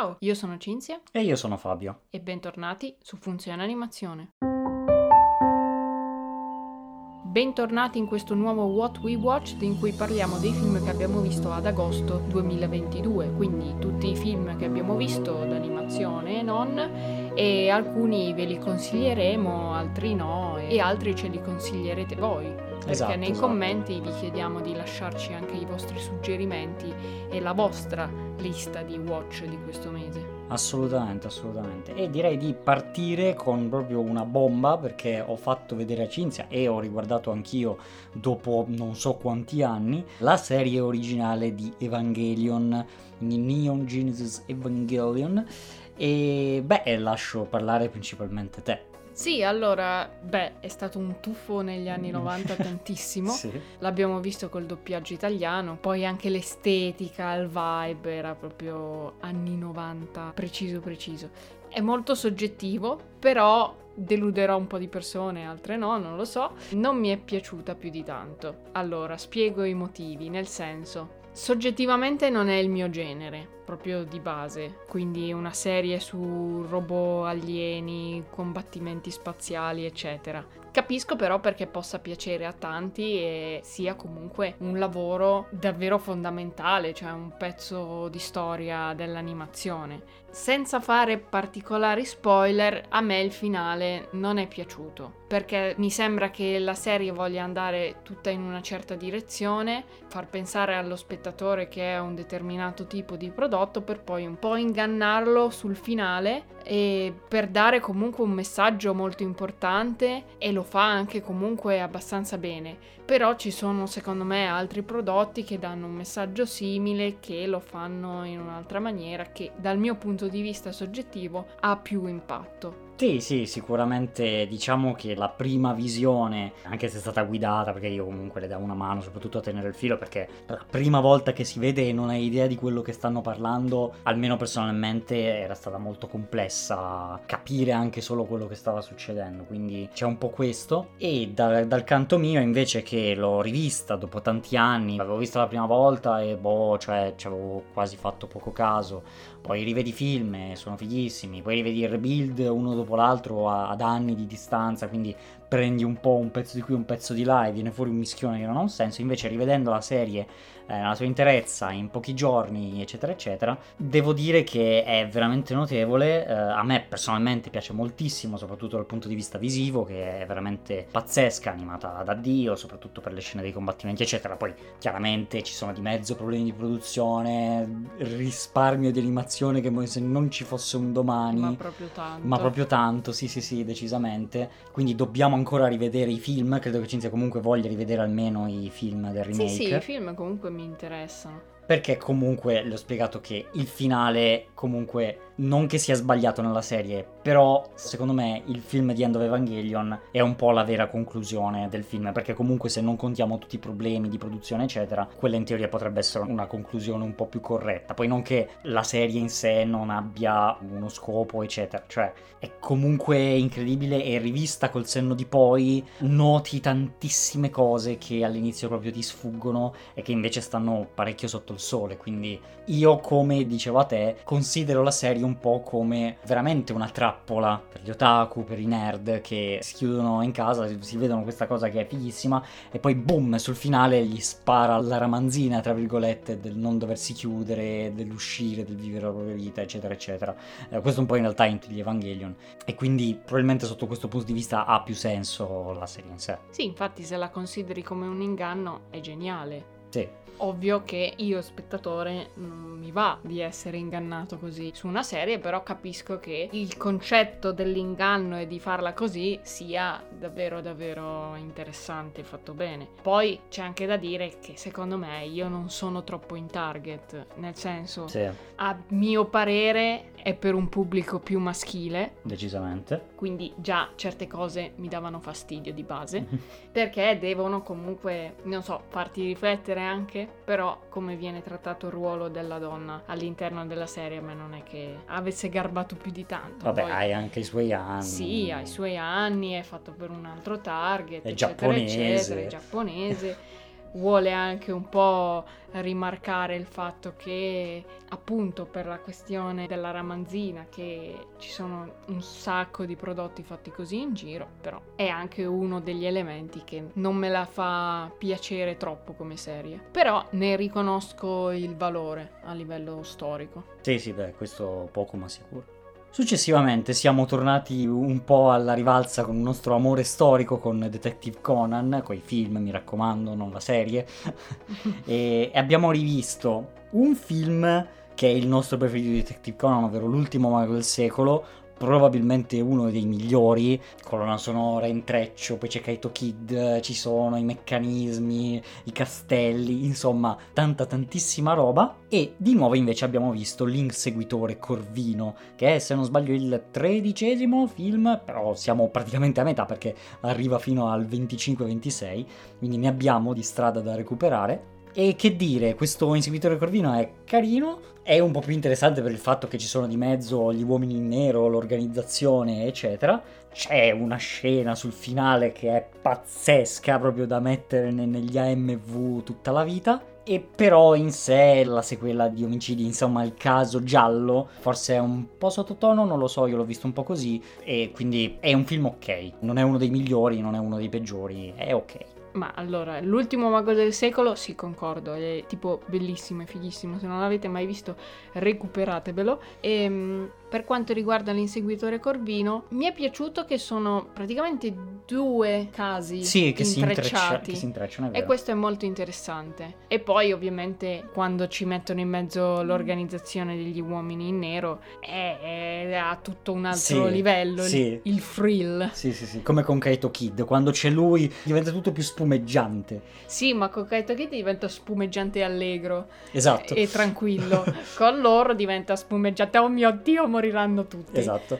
Ciao, io sono Cinzia E io sono Fabio. e bentornati su Funzione Animazione. Bentornati in questo nuovo What We Watched in cui parliamo dei film che abbiamo visto ad agosto 2022, quindi tutti i film che abbiamo visto d'animazione e non, e alcuni ve li consiglieremo, altri no, e altri ce li consiglierete voi. Perché Esatto, nei esatto. commenti vi chiediamo di lasciarci anche i vostri suggerimenti e la vostra lista di watch di questo mese. Assolutamente, assolutamente. E direi di partire con proprio una bomba perché ho fatto vedere a Cinzia e ho riguardato anch'io dopo non so quanti anni la serie originale di Evangelion, Neon Genesis Evangelion. E beh, lascio parlare principalmente te. Sì, allora, beh, è stato un tuffo negli anni 90 tantissimo. Sì. L'abbiamo visto col doppiaggio italiano, poi anche l'estetica, il vibe era proprio anni 90, preciso preciso. È molto soggettivo, però deluderò un po' di persone, altre no, non lo so. Non mi è piaciuta più di tanto. Allora, spiego i motivi, nel senso, soggettivamente non è il mio genere, proprio di base. Quindi una serie su robot alieni, combattimenti spaziali, eccetera. Capisco però perché possa piacere a tanti e sia comunque un lavoro davvero fondamentale, cioè un pezzo di storia dell'animazione. Senza fare particolari spoiler, a me il finale non è piaciuto, perché mi sembra che la serie voglia andare tutta in una certa direzione, far pensare allo spettatore che è un determinato tipo di prodotto per poi un po' ingannarlo sul finale e per dare comunque un messaggio molto importante e lo fa anche comunque abbastanza bene. Però ci sono secondo me altri prodotti che danno un messaggio simile che lo fanno in un'altra maniera che dal mio punto di vista soggettivo ha più impatto. Sì, sì, sicuramente diciamo che la prima visione, anche se è stata guidata, perché io comunque le davo una mano, soprattutto a tenere il filo, perché la prima volta che si vede e non hai idea di quello che stanno parlando, almeno personalmente era stata molto complessa capire anche solo quello che stava succedendo, quindi c'è un po' questo. E da- dal canto mio invece che l'ho rivista dopo tanti anni, l'avevo vista la prima volta e boh, cioè ci avevo quasi fatto poco caso, poi rivedi film e sono fighissimi, poi rivedi il rebuild uno dopo l'altro ad anni di distanza, quindi prendi un po' un pezzo di qui, un pezzo di là e viene fuori un mischione che non ha un senso, invece rivedendo la serie eh, nella sua interezza in pochi giorni, eccetera, eccetera, devo dire che è veramente notevole, eh, a me personalmente piace moltissimo, soprattutto dal punto di vista visivo, che è veramente pazzesca, animata da Dio, soprattutto per le scene dei combattimenti, eccetera, poi chiaramente ci sono di mezzo problemi di produzione, risparmio di animazione che se non ci fosse un domani... Ma proprio tanto. Ma proprio tanto, sì, sì, sì, decisamente. Quindi dobbiamo ancora rivedere i film. Credo che Cinzia comunque voglia rivedere almeno i film del remake. Sì, sì, i film comunque mi interessano. Perché comunque le ho spiegato che il finale, comunque, non che sia sbagliato nella serie, però secondo me il film di End of Evangelion è un po' la vera conclusione del film. Perché comunque se non contiamo tutti i problemi di produzione, eccetera, quella in teoria potrebbe essere una conclusione un po' più corretta. Poi non che la serie in sé non abbia uno scopo, eccetera. Cioè, è comunque incredibile e rivista col senno di poi noti tantissime cose che all'inizio proprio ti sfuggono e che invece stanno parecchio sotto il sole. Quindi io, come dicevo a te, considero la serie un po' come veramente una trappola per gli otaku, per i nerd che si chiudono in casa, si vedono questa cosa che è fighissima e poi boom, sul finale gli spara la ramanzina, tra virgolette, del non doversi chiudere, dell'uscire, del vivere la propria vita, eccetera, eccetera. Eh, questo un po' in realtà in tutti gli Evangelion. E quindi probabilmente sotto questo punto di vista ha più senso la serie in sé. Sì, infatti se la consideri come un inganno è geniale. Sì. Ovvio che io spettatore non mi va di essere ingannato così su una serie, però capisco che il concetto dell'inganno e di farla così sia davvero davvero interessante, fatto bene. Poi c'è anche da dire che secondo me io non sono troppo in target, nel senso Sì, a mio parere è per un pubblico più maschile, decisamente. quindi già certe cose mi davano fastidio di base perché devono comunque, non so, farti riflettere anche, però come viene trattato il ruolo della donna all'interno della serie a me non è che avesse garbato più di tanto. Vabbè, Poi- hai anche i suoi anni. Sì, ha i suoi anni, è fatto per un altro target, È eccetera, giapponese. eccetera, è giapponese. vuole anche un po' rimarcare il fatto che appunto per la questione della ramanzina che ci sono un sacco di prodotti fatti così in giro, però è anche uno degli elementi che non me la fa piacere troppo come serie. Però ne riconosco il valore a livello storico. Sì, sì, beh, questo poco ma sicuro. Successivamente siamo tornati un po' alla rivalsa con il nostro amore storico con Detective Conan, coi film mi raccomando, non la serie, e abbiamo rivisto un film che è il nostro preferito di Detective Conan, ovvero L'ultimo mago del secolo, probabilmente uno dei migliori, colonna sonora, intreccio, poi c'è Kaito Kid, ci sono i meccanismi, i castelli, insomma, tanta tantissima roba. E di nuovo invece abbiamo visto l'inseguitore Corvino, che è se non sbaglio il tredicesimo film, però siamo praticamente a metà perché arriva fino al 25-26, quindi ne abbiamo di strada da recuperare. E che dire, questo inseguitore Corvino è carino, è un po' più interessante per il fatto che ci sono di mezzo gli uomini in nero, l'organizzazione, eccetera. C'è una scena sul finale che è pazzesca, proprio da mettere negli AMV tutta la vita. E però in sé la sequela di omicidi, insomma il caso giallo, forse è un po' sottotono, non lo so, io l'ho visto un po' così. E quindi è un film ok. Non è uno dei migliori, non è uno dei peggiori, è ok. Ma allora, l'ultimo mago del secolo, sì, concordo, è tipo bellissimo, è fighissimo. Se non l'avete mai visto, recuperatevelo. E ehm, per quanto riguarda l'inseguitore Corvino, mi è piaciuto che sono praticamente due casi sì, che intrecciati. Si intreccia, che si intrecciano, è vero. E questo è molto interessante. E poi, ovviamente, quando ci mettono in mezzo l'organizzazione degli uomini in nero, è, è a tutto un altro sì, livello. Sì. Il, il thrill. Sì, sì, sì. Come con Kaito Kid, quando c'è lui diventa tutto più spumeggiante. Sì, ma con Kaito Kid diventa spumeggiante e allegro. Esatto. E, e tranquillo. con loro diventa spumeggiante. Oh mio Dio, moriranno tutti. Esatto.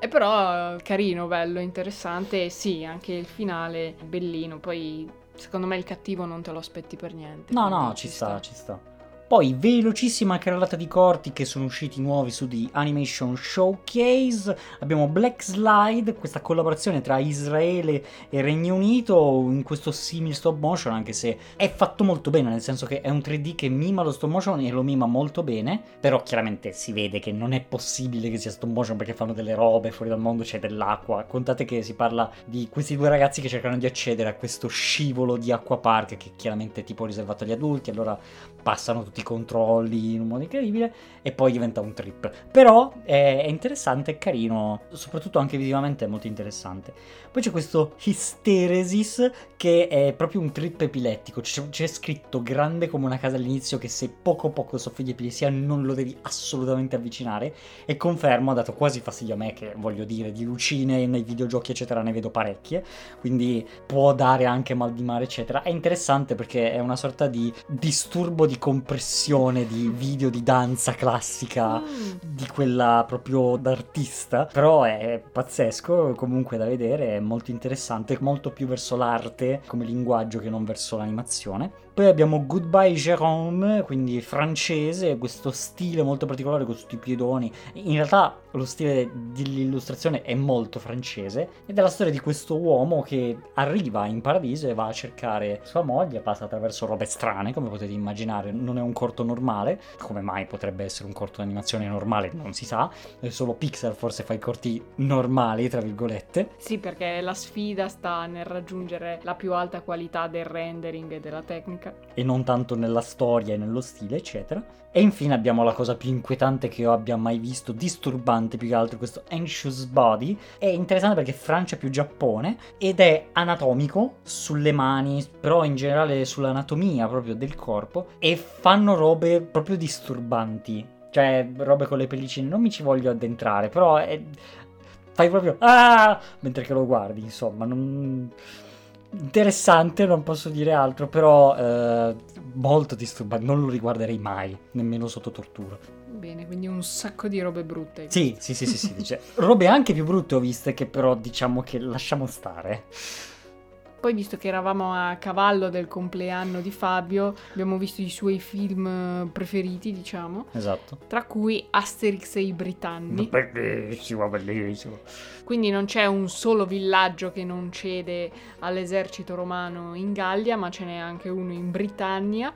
E però carino, bello, interessante e sì, anche il finale bellino. Poi secondo me il cattivo non te lo aspetti per niente. No, no, ci, ci sta, sta, ci sta. Poi velocissima carrellata di corti che sono usciti nuovi su The Animation Showcase. Abbiamo Black Slide, questa collaborazione tra Israele e Regno Unito in questo simile stop motion, anche se è fatto molto bene, nel senso che è un 3D che mima lo stop motion e lo mima molto bene, però chiaramente si vede che non è possibile che sia stop motion perché fanno delle robe fuori dal mondo, c'è dell'acqua. Contate che si parla di questi due ragazzi che cercano di accedere a questo scivolo di acquapark che chiaramente è tipo riservato agli adulti, allora passano tutti i controlli in un modo incredibile e poi diventa un trip. Però è, interessante, è carino, soprattutto anche visivamente è molto interessante. Poi c'è questo Hysteresis che è proprio un trip epilettico, c'è, c'è scritto grande come una casa all'inizio che se poco poco soffri di epilessia non lo devi assolutamente avvicinare e confermo, ha dato quasi fastidio a me che voglio dire di lucine nei videogiochi eccetera ne vedo parecchie, quindi può dare anche mal di mare eccetera. È interessante perché è una sorta di disturbo di compressione di video di danza classica, mm. di quella proprio d'artista, però è pazzesco comunque da vedere, è molto interessante, molto più verso l'arte come linguaggio che non verso l'animazione. Poi abbiamo Goodbye Jérôme, quindi francese, questo stile molto particolare con tutti i piedoni. In realtà lo stile dell'illustrazione è molto francese ed è la storia di questo uomo che arriva in paradiso e va a cercare sua moglie, passa attraverso robe strane, come potete immaginare, non è un corto normale, come mai potrebbe essere un corto d'animazione normale non si sa, è solo Pixar forse fa i corti normali, tra virgolette. Sì, perché la sfida sta nel raggiungere la più alta qualità del rendering e della tecnica e non tanto nella storia e nello stile, eccetera. E infine abbiamo la cosa più inquietante che io abbia mai visto, disturbante più che altro, questo Anxious Body. È interessante perché Francia più Giappone ed è anatomico sulle mani, però in generale sull'anatomia proprio del corpo e fanno robe proprio disturbanti. Cioè, robe con le pellicine, non mi ci voglio addentrare, però è... fai proprio ah! mentre che lo guardi, insomma, non interessante, non posso dire altro, però eh, molto disturbante, non lo riguarderei mai, nemmeno sotto tortura. Bene, quindi un sacco di robe brutte. Sì, sì, sì, sì, sì dice. robe anche più brutte ho viste che però diciamo che lasciamo stare. Poi visto che eravamo a cavallo del compleanno di Fabio, abbiamo visto i suoi film preferiti, diciamo. Esatto. Tra cui Asterix e i Britanni. Bellissimo, bellissimo. Quindi non c'è un solo villaggio che non cede all'esercito romano in Gallia, ma ce n'è anche uno in Britannia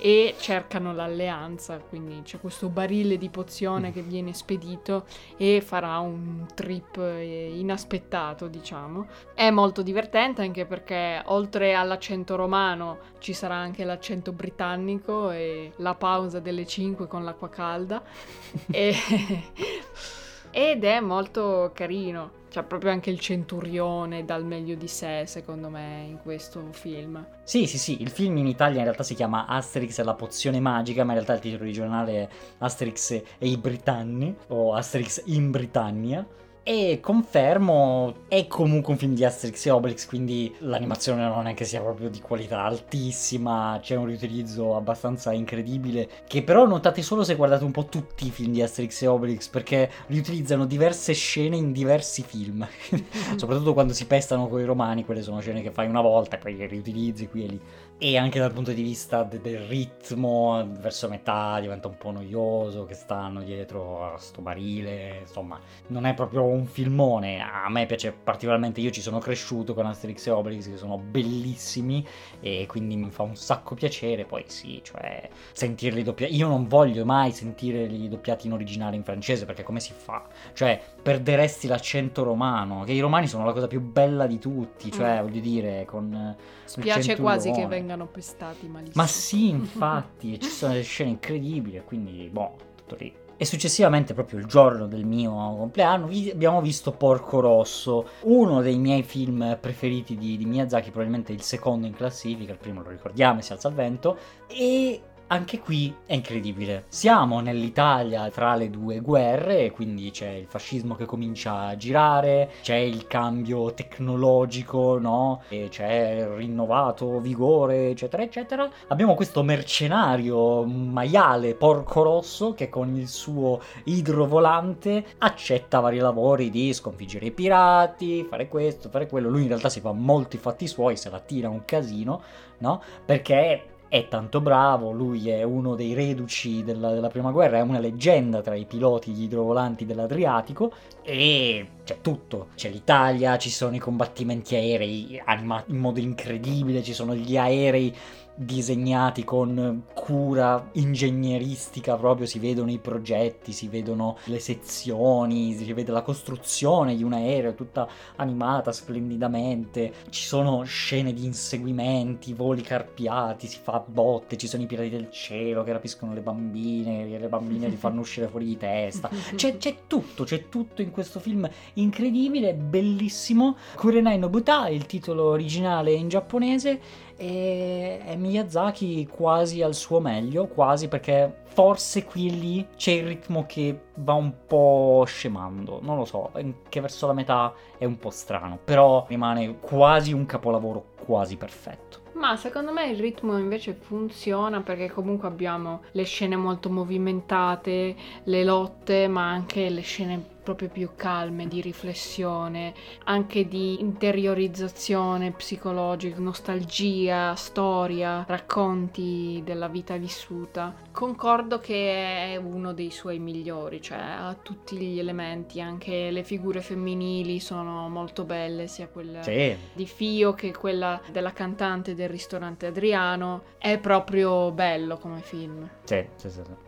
e cercano l'alleanza, quindi c'è questo barile di pozione che viene spedito e farà un trip eh, inaspettato, diciamo. È molto divertente anche perché oltre all'accento romano ci sarà anche l'accento britannico e la pausa delle 5 con l'acqua calda e... ed è molto carino. C'è proprio anche il centurione dal meglio di sé, secondo me, in questo film. Sì, sì, sì, il film in Italia in realtà si chiama Asterix e la pozione magica, ma in realtà il titolo originale è Asterix e i Britanni, o Asterix in Britannia. E confermo, è comunque un film di Asterix e Obelix, quindi l'animazione non è che sia proprio di qualità altissima, c'è un riutilizzo abbastanza incredibile, che però notate solo se guardate un po' tutti i film di Asterix e Obelix, perché riutilizzano diverse scene in diversi film, soprattutto quando si pestano con i romani, quelle sono scene che fai una volta e poi le riutilizzi qui e lì e anche dal punto di vista de- del ritmo verso metà diventa un po' noioso che stanno dietro a sto barile insomma non è proprio un filmone. A me piace particolarmente io ci sono cresciuto con Asterix e Obelix che sono bellissimi e quindi mi fa un sacco piacere. Poi sì cioè sentirli doppiati io non voglio mai sentirli doppiati in originale in francese perché come si fa? Cioè perderesti l'accento romano che i romani sono la cosa più bella di tutti cioè mm. voglio dire con spiace quasi che vengano vengano pestati malissimo. Ma sì, infatti, ci sono delle scene incredibili, quindi, boh, tutto lì. E successivamente, proprio il giorno del mio compleanno, abbiamo visto Porco Rosso, uno dei miei film preferiti di, di Miyazaki, probabilmente il secondo in classifica, il primo lo ricordiamo, Si alza il vento, e anche qui è incredibile. Siamo nell'Italia tra le due guerre, quindi c'è il fascismo che comincia a girare, c'è il cambio tecnologico, no? E c'è il rinnovato vigore, eccetera, eccetera. Abbiamo questo mercenario maiale porco rosso che con il suo idrovolante accetta vari lavori di sconfiggere i pirati, fare questo, fare quello. Lui in realtà si fa molti fatti suoi, se la tira un casino, no? Perché è tanto bravo, lui è uno dei reduci della, della, prima guerra, è una leggenda tra i piloti gli idrovolanti dell'Adriatico e c'è tutto, c'è l'Italia, ci sono i combattimenti aerei animati in modo incredibile, ci sono gli aerei disegnati con cura ingegneristica proprio, si vedono i progetti, si vedono le sezioni, si vede la costruzione di un aereo tutta animata splendidamente, ci sono scene di inseguimenti, voli carpiati, si fa botte, ci sono i pirati del cielo che rapiscono le bambine, e le bambine li fanno uscire fuori di testa, c'è, c'è tutto, c'è tutto in questo film incredibile, bellissimo, Kurenai Nobuta, il titolo originale in giapponese, e è Miyazaki quasi al suo meglio, quasi perché forse qui e lì c'è il ritmo che va un po' scemando, non lo so, che verso la metà è un po' strano, però rimane quasi un capolavoro quasi perfetto. Ma secondo me il ritmo invece funziona perché comunque abbiamo le scene molto movimentate, le lotte, ma anche le scene proprio più calme, di riflessione, anche di interiorizzazione psicologica, nostalgia, storia, racconti della vita vissuta. Concordo che è uno dei suoi migliori, cioè ha tutti gli elementi, anche le figure femminili sono molto belle, sia quella sì. di Fio che quella della cantante del ristorante Adriano. È proprio bello come film. Sì, sì, sì.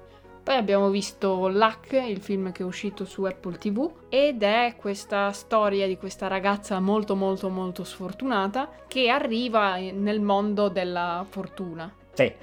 Poi abbiamo visto Luck, il film che è uscito su Apple TV, ed è questa storia di questa ragazza molto molto molto sfortunata che arriva nel mondo della fortuna. Sì.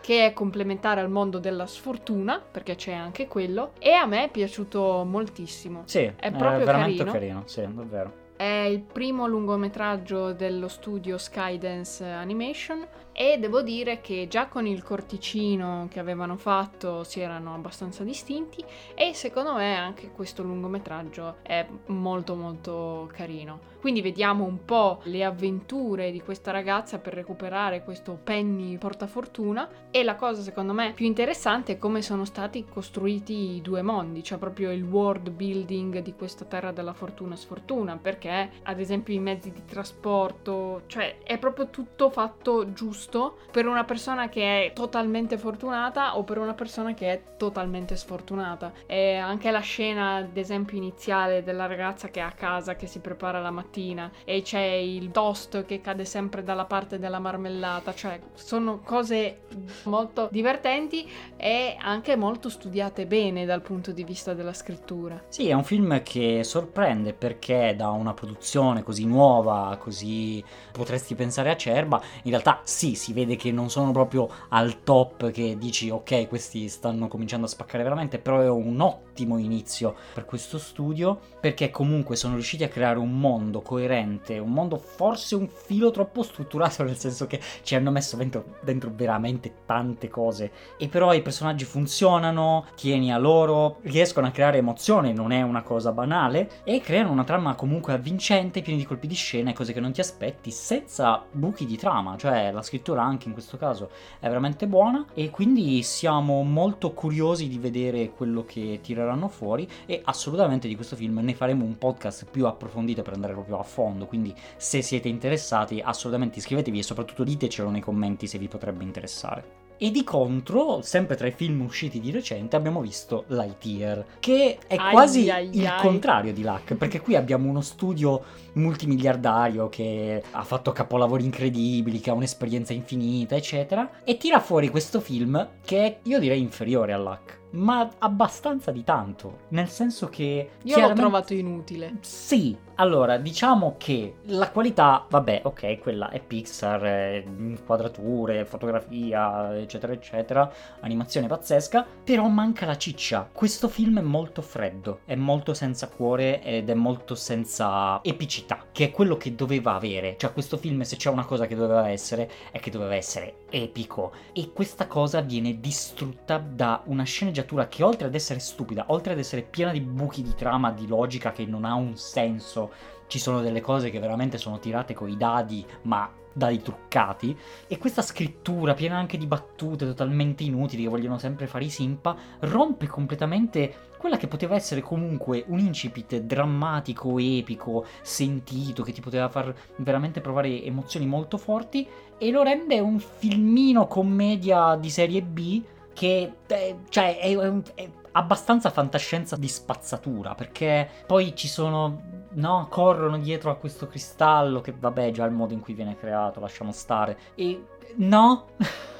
Che è complementare al mondo della sfortuna, perché c'è anche quello, e a me è piaciuto moltissimo. Sì, è proprio è veramente carino. carino, sì, davvero. È il primo lungometraggio dello studio Skydance Animation e devo dire che già con il corticino che avevano fatto si erano abbastanza distinti e secondo me anche questo lungometraggio è molto molto carino. Quindi vediamo un po' le avventure di questa ragazza per recuperare questo penny portafortuna e la cosa secondo me più interessante è come sono stati costruiti i due mondi, cioè proprio il world building di questa terra della fortuna sfortuna, perché eh. ad esempio i mezzi di trasporto, cioè è proprio tutto fatto giusto per una persona che è totalmente fortunata o per una persona che è totalmente sfortunata. E anche la scena, ad esempio, iniziale della ragazza che è a casa, che si prepara la mattina e c'è il toast che cade sempre dalla parte della marmellata, cioè sono cose molto divertenti e anche molto studiate bene dal punto di vista della scrittura. Sì, è un film che sorprende perché da una produzione così nuova, così potresti pensare acerba, in realtà sì, si vede che non sono proprio al top che dici ok, questi stanno cominciando a spaccare veramente, però è un ottimo inizio per questo studio perché comunque sono riusciti a creare un mondo coerente, un mondo forse un filo troppo strutturato nel senso che ci hanno messo dentro, dentro veramente tante cose. E però i personaggi funzionano, tieni a loro, riescono a creare emozione, non è una cosa banale e creano una trama comunque avvincente, piena di colpi di scena e cose che non ti aspetti senza buchi di trama, cioè la scrittura anche in questo caso è veramente buona e quindi siamo molto curiosi di vedere quello che tireranno fuori e assolutamente di questo film ne faremo un podcast più approfondito per andare proprio a fondo, quindi se siete interessati assolutamente iscrivetevi e soprattutto ditecelo nei commenti se vi potrebbe interessare. E di contro, sempre tra i film usciti di recente, abbiamo visto Lightyear, che è Ai, quasi ai, il ai. contrario di Luck, perché qui abbiamo uno studio multimiliardario che ha fatto capolavori incredibili, che ha un'esperienza infinita, eccetera, e tira fuori questo film che è, io direi, inferiore a Luck. Ma abbastanza di tanto, nel senso che... Io l'ho chiaramente- trovato inutile. sì, allora diciamo che la qualità, vabbè, ok, quella è Pixar, è inquadrature, fotografia, eccetera, eccetera, animazione pazzesca, però manca la ciccia. Questo film è molto freddo, è molto senza cuore ed è molto senza epicità, che è quello che doveva avere. Cioè, questo film, se c'è una cosa che doveva essere, è che doveva essere epico. E questa cosa viene distrutta da una sceneggiatura che oltre ad essere stupida, oltre ad essere piena di buchi di trama, di logica che non ha un senso, ci sono delle cose che veramente sono tirate coi dadi, ma dadi truccati, e questa scrittura piena anche di battute totalmente inutili che vogliono sempre fare i simpa, rompe completamente quella che poteva essere comunque un incipit drammatico, epico, sentito, che ti poteva far veramente provare emozioni molto forti, e lo rende un filmino commedia di serie B che eh, cioè è, è abbastanza fantascienza di spazzatura perché poi ci sono no corrono dietro a questo cristallo che vabbè già il modo in cui viene creato lasciamo stare. E no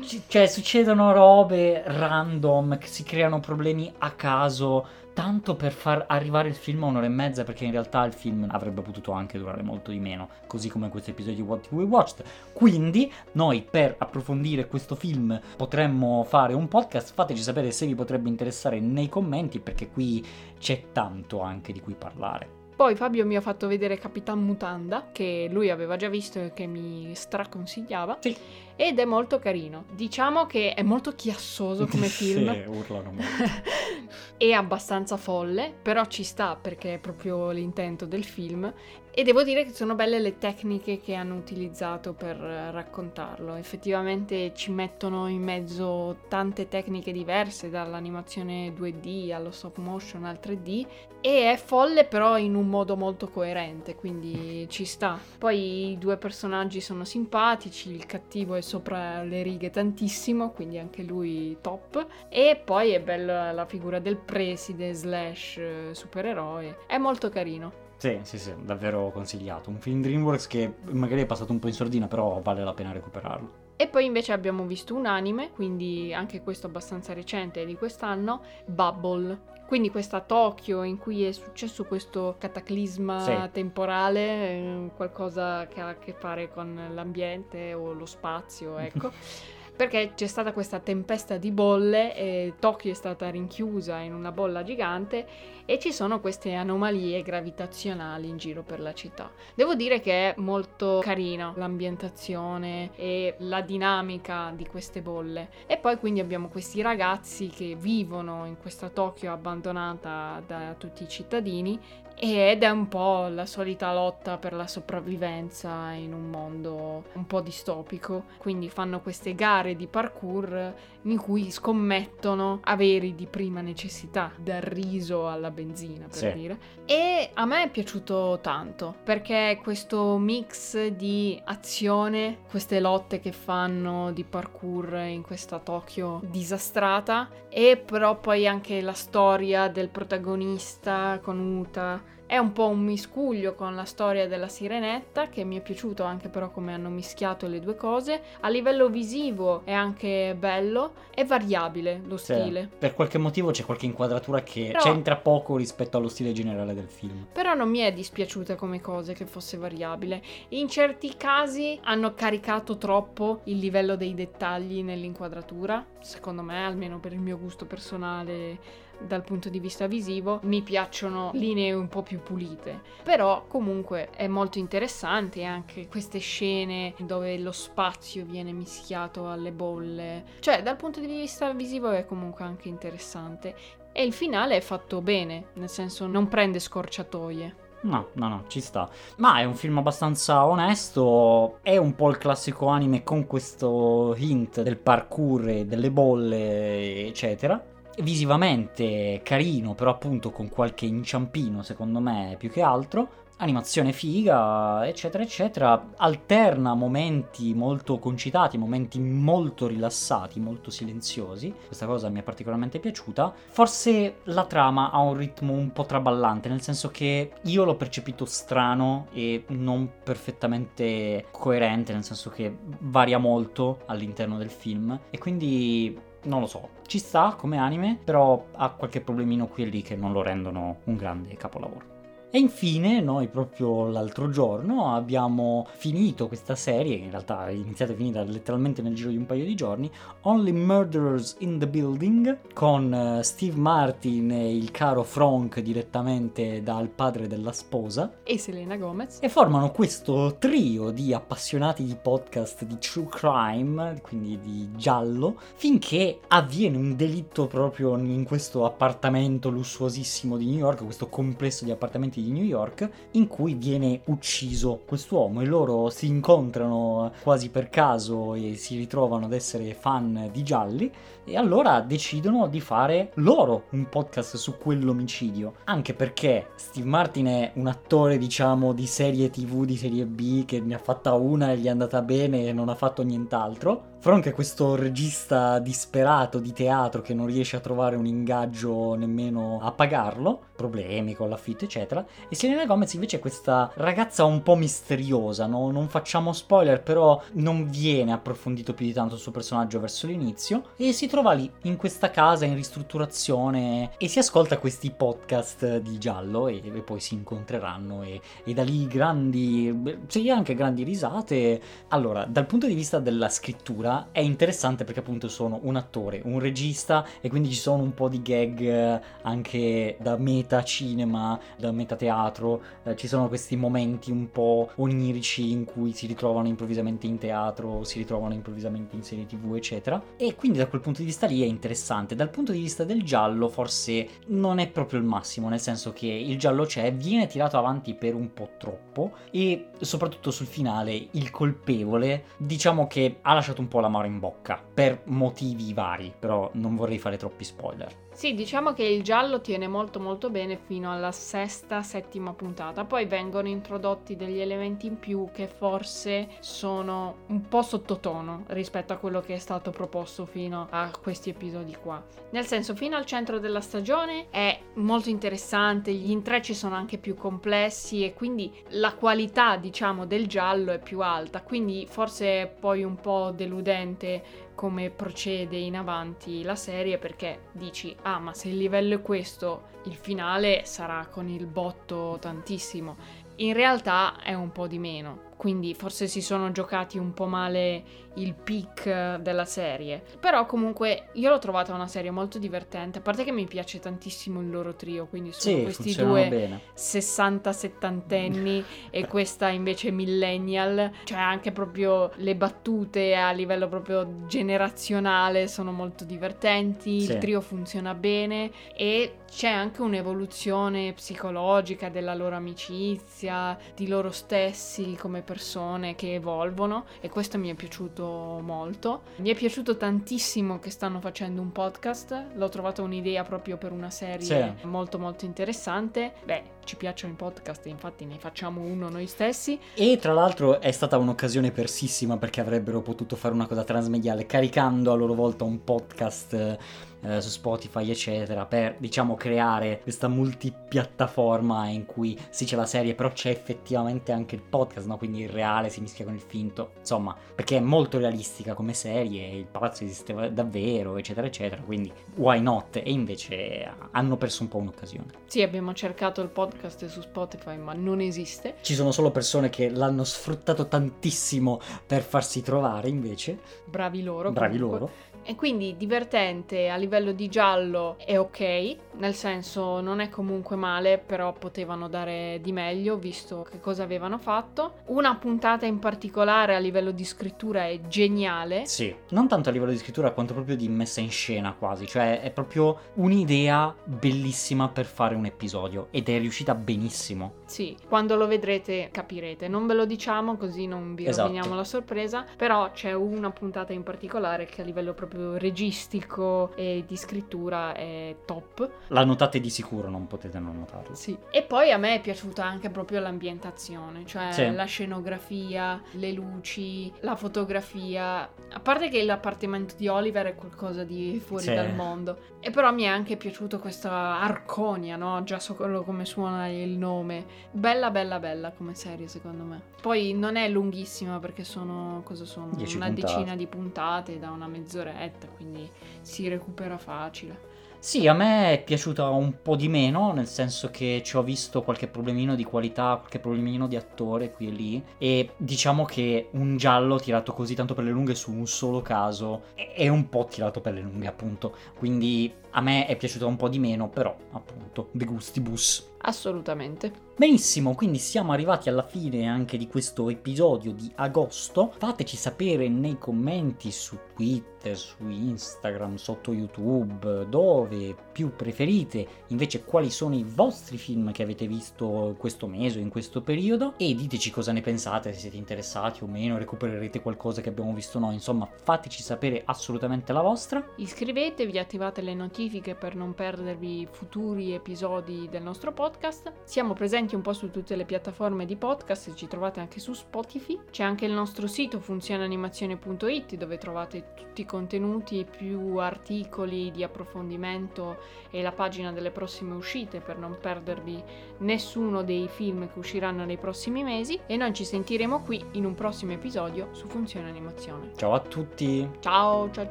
C- cioè succedono robe random che si creano problemi a caso tanto per far arrivare il film a un'ora e mezza perché in realtà il film avrebbe potuto anche durare molto di meno così come questo episodio di What We Watched quindi noi per approfondire questo film potremmo fare un podcast fateci sapere se vi potrebbe interessare nei commenti perché qui c'è tanto anche di cui parlare Poi Fabio mi ha fatto vedere Capitan Mutanda, che lui aveva già visto e che mi straconsigliava. Sì. Ed è molto carino. Diciamo che è molto chiassoso come film. sì, urlano molto è abbastanza folle, però ci sta perché è proprio l'intento del film. E devo dire che sono belle le tecniche che hanno utilizzato per eh, raccontarlo. Effettivamente ci mettono in mezzo tante tecniche diverse, dall'animazione 2D allo stop motion al 3D. E è folle però in un modo molto coerente, quindi ci sta. Poi i due personaggi sono simpatici, il cattivo è sopra le righe tantissimo, quindi anche lui top. E poi è bella la figura del preside slash eh, supereroe. È molto carino. Sì, sì, sì, davvero consigliato. Un film DreamWorks che magari è passato un po' in sordina, però vale la pena recuperarlo. E poi invece abbiamo visto un anime, quindi anche questo abbastanza recente di quest'anno, Bubble. Quindi questa Tokyo in cui è successo questo cataclisma Sì. temporale, eh, qualcosa che ha a che fare con l'ambiente o lo spazio, ecco. Perché c'è stata questa tempesta di bolle e Tokyo è stata rinchiusa in una bolla gigante e ci sono queste anomalie gravitazionali in giro per la città. Devo dire che è molto carina l'ambientazione e la dinamica di queste bolle. E poi quindi abbiamo questi ragazzi che vivono in questa Tokyo abbandonata da tutti i cittadini ed è un po' la solita lotta per la sopravvivenza in un mondo un po' distopico. Quindi fanno queste gare di parkour in cui scommettono averi di prima necessità, dal riso alla benzina per Sì. dire. E a me è piaciuto tanto perché questo mix di azione, queste lotte che fanno di parkour in questa Tokyo disastrata e però poi anche la storia del protagonista con Uta è un po' un miscuglio con la storia della sirenetta che mi è piaciuto anche però come hanno mischiato le due cose. A livello visivo è anche bello, è variabile lo Sì. stile. Per qualche motivo c'è qualche inquadratura che Però- c'entra poco rispetto allo stile generale del film. Però non mi è dispiaciuta come cosa che fosse variabile. In certi casi hanno caricato troppo il livello dei dettagli nell'inquadratura, secondo me, almeno per il mio gusto personale dal punto di vista visivo, mi piacciono linee un po' più pulite. Però comunque è molto interessante anche queste scene dove lo spazio viene mischiato alle bolle. Cioè, dal punto di vista visivo è comunque anche interessante. E il finale è fatto bene, nel senso non prende scorciatoie. No, no, no, ci sta. Ma è un film abbastanza onesto. È un po' il classico anime con questo hint del parkour e delle bolle, eccetera. Visivamente carino, però appunto con qualche inciampino, secondo me, più che altro. Animazione figa, eccetera, eccetera. Alterna momenti molto concitati, momenti molto rilassati, molto silenziosi. Questa cosa mi è particolarmente piaciuta. Forse la trama ha un ritmo un po' traballante, nel senso che io l'ho percepito strano e non perfettamente coerente, nel senso che varia molto all'interno del film. E quindi non lo so, ci sta come anime, però ha qualche problemino qui e lì che non lo rendono un grande capolavoro. E infine, noi proprio l'altro giorno abbiamo finito questa serie, che in realtà è iniziata e finita letteralmente nel giro di un paio di giorni, Only Murderers in the Building, con eh, Steve Martin e il caro Frank direttamente dal padre della sposa, E Selena Gomez. e formano questo trio di appassionati di podcast di true crime, quindi di giallo, finché avviene un delitto proprio in questo appartamento lussuosissimo di New York, questo complesso di appartamenti di New York, in cui viene ucciso quest'uomo e loro si incontrano quasi per caso e si ritrovano ad essere fan di gialli e allora decidono di fare loro un podcast su quell'omicidio. Anche perché Steve Martin è un attore, diciamo, di serie TV, di serie B, che ne ha fatta una e gli è andata bene e non ha fatto nient'altro. Frank è questo regista disperato di teatro che non riesce a trovare un ingaggio nemmeno a pagarlo, problemi con l'affitto, eccetera. E Selena Gomez invece è questa ragazza un po' misteriosa, no? non facciamo spoiler, però non viene approfondito più di tanto il suo personaggio verso l'inizio. E si trova lì, in questa casa, in ristrutturazione, e si ascolta questi podcast di giallo e, e poi si incontreranno e, e da lì grandi, sì anche grandi risate. Allora, dal punto di vista della scrittura è interessante perché appunto sono un attore, un regista e quindi ci sono un po' di gag eh, anche da meta cinema, da meta teatro, eh, ci sono questi momenti un po' onirici in cui si ritrovano improvvisamente in teatro, si ritrovano improvvisamente in serie tv eccetera e quindi da quel punto di vista lì è interessante. Dal punto di vista del giallo forse non è proprio il massimo, nel senso che il giallo c'è, viene tirato avanti per un po' troppo e soprattutto sul finale il colpevole diciamo che ha lasciato un po' l'amaro in bocca per motivi vari, però non vorrei fare troppi spoiler. Sì, diciamo che il giallo tiene molto molto bene fino alla sesta, settima puntata. Poi vengono introdotti degli elementi in più che forse sono un po' sottotono rispetto a quello che è stato proposto fino a questi episodi qua. Nel senso, fino al centro della stagione è molto interessante, gli intrecci sono anche più complessi e quindi la qualità, diciamo, del giallo è più alta. Quindi forse è poi un po' deludente come procede in avanti la serie perché dici ah ma se il livello è questo il finale sarà con il botto tantissimo. In realtà è un po' di meno quindi forse si sono giocati un po' male il peak della serie. Però comunque io l'ho trovata una serie molto divertente, a parte che mi piace tantissimo il loro trio, quindi sono Sì, questi due bene. 60-70enni e questa invece millennial, cioè anche proprio le battute a livello proprio generazionale sono molto divertenti, Sì. il trio funziona bene e c'è anche un'evoluzione psicologica della loro amicizia, di loro stessi come persone che evolvono e questo mi è piaciuto molto. Mi è piaciuto tantissimo che stanno facendo un podcast, l'ho trovata un'idea proprio per una serie Sì. molto molto interessante. Beh, ci piacciono i podcast, infatti ne facciamo uno noi stessi. E tra l'altro è stata un'occasione persissima perché avrebbero potuto fare una cosa transmediale caricando a loro volta un podcast eh, su Spotify eccetera per diciamo creare questa multipiattaforma in cui sì c'è la serie però c'è effettivamente anche il podcast no? quindi il reale si mischia con il finto insomma perché è molto realistica come serie il palazzo esisteva davvero eccetera eccetera quindi why not e invece hanno perso un po' un'occasione Sì, abbiamo cercato il podcast su Spotify, ma non esiste. Ci sono solo persone che l'hanno sfruttato tantissimo per farsi trovare, invece. Bravi loro. Bravi comunque. loro. E quindi divertente a livello di giallo è ok, nel senso non è comunque male, però potevano dare di meglio visto che cosa avevano fatto. Una puntata in particolare a livello di scrittura è geniale. Sì, non tanto a livello di scrittura quanto proprio di messa in scena quasi, cioè è proprio un'idea bellissima per fare un episodio ed è riuscita benissimo. Sì, quando lo vedrete capirete. Non ve lo diciamo così non vi Esatto. roviniamo la sorpresa, però c'è una puntata in particolare che a livello proprio registico e di scrittura è top. La notate di sicuro, non potete non notarlo. Sì. E poi a me è piaciuta anche proprio l'ambientazione, cioè Sì. la scenografia, le luci, la fotografia. A parte che l'appartamento di Oliver è qualcosa di fuori Sì. dal mondo. E però mi è anche piaciuto questa Arconia, no? Già solo come suona il nome. Bella, bella, bella come serie secondo me. Poi non è lunghissima perché sono, cosa sono? Dieci una puntate. decina di puntate da una mezz'oretta, quindi si recupera facile. Sì, a me è piaciuta un po' di meno, nel senso che ci ho visto qualche problemino di qualità, qualche problemino di attore qui e lì. E diciamo che un giallo tirato così tanto per le lunghe su un solo caso è è un po' tirato per le lunghe, appunto. Quindi a me è piaciuta un po' di meno, però, appunto, de gustibus. Assolutamente. Benissimo, quindi siamo arrivati alla fine anche di questo episodio di agosto. Fateci sapere nei commenti su Twitter, su Instagram, sotto YouTube, dove più preferite, invece quali sono i vostri film che avete visto questo mese o in questo periodo e diteci cosa ne pensate, se siete interessati o meno, recupererete qualcosa che abbiamo visto noi, insomma, fateci sapere assolutamente la vostra. Iscrivetevi, attivate le notifiche per non perdervi futuri episodi del nostro podcast. Siamo presenti un po' su tutte le piattaforme di podcast, ci trovate anche su Spotify. C'è anche il nostro sito funzionaanimazione.it dove trovate tutti i contenuti più articoli di approfondimento e la pagina delle prossime uscite per non perdervi nessuno dei film che usciranno nei prossimi mesi e noi ci sentiremo qui in un prossimo episodio su Funzione Animazione. Ciao a tutti! Ciao ciao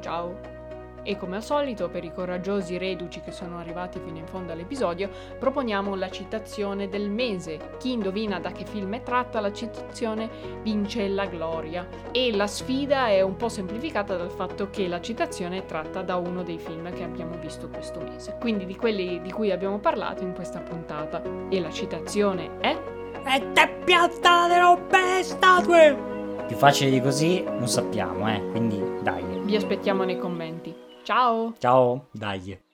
ciao! E come al solito, per i coraggiosi reduci che sono arrivati fino in fondo all'episodio, proponiamo la citazione del mese. Chi indovina da che film è tratta la citazione vince la gloria. E la sfida è un po' semplificata dal fatto che la citazione è tratta da uno dei film che abbiamo visto questo mese. Quindi di quelli di cui abbiamo parlato in questa puntata. E la citazione è... E te piazza le robe statue! Più facile di così non sappiamo, eh, quindi dai. Vi aspettiamo nei commenti. Ciao! Ciao, dai.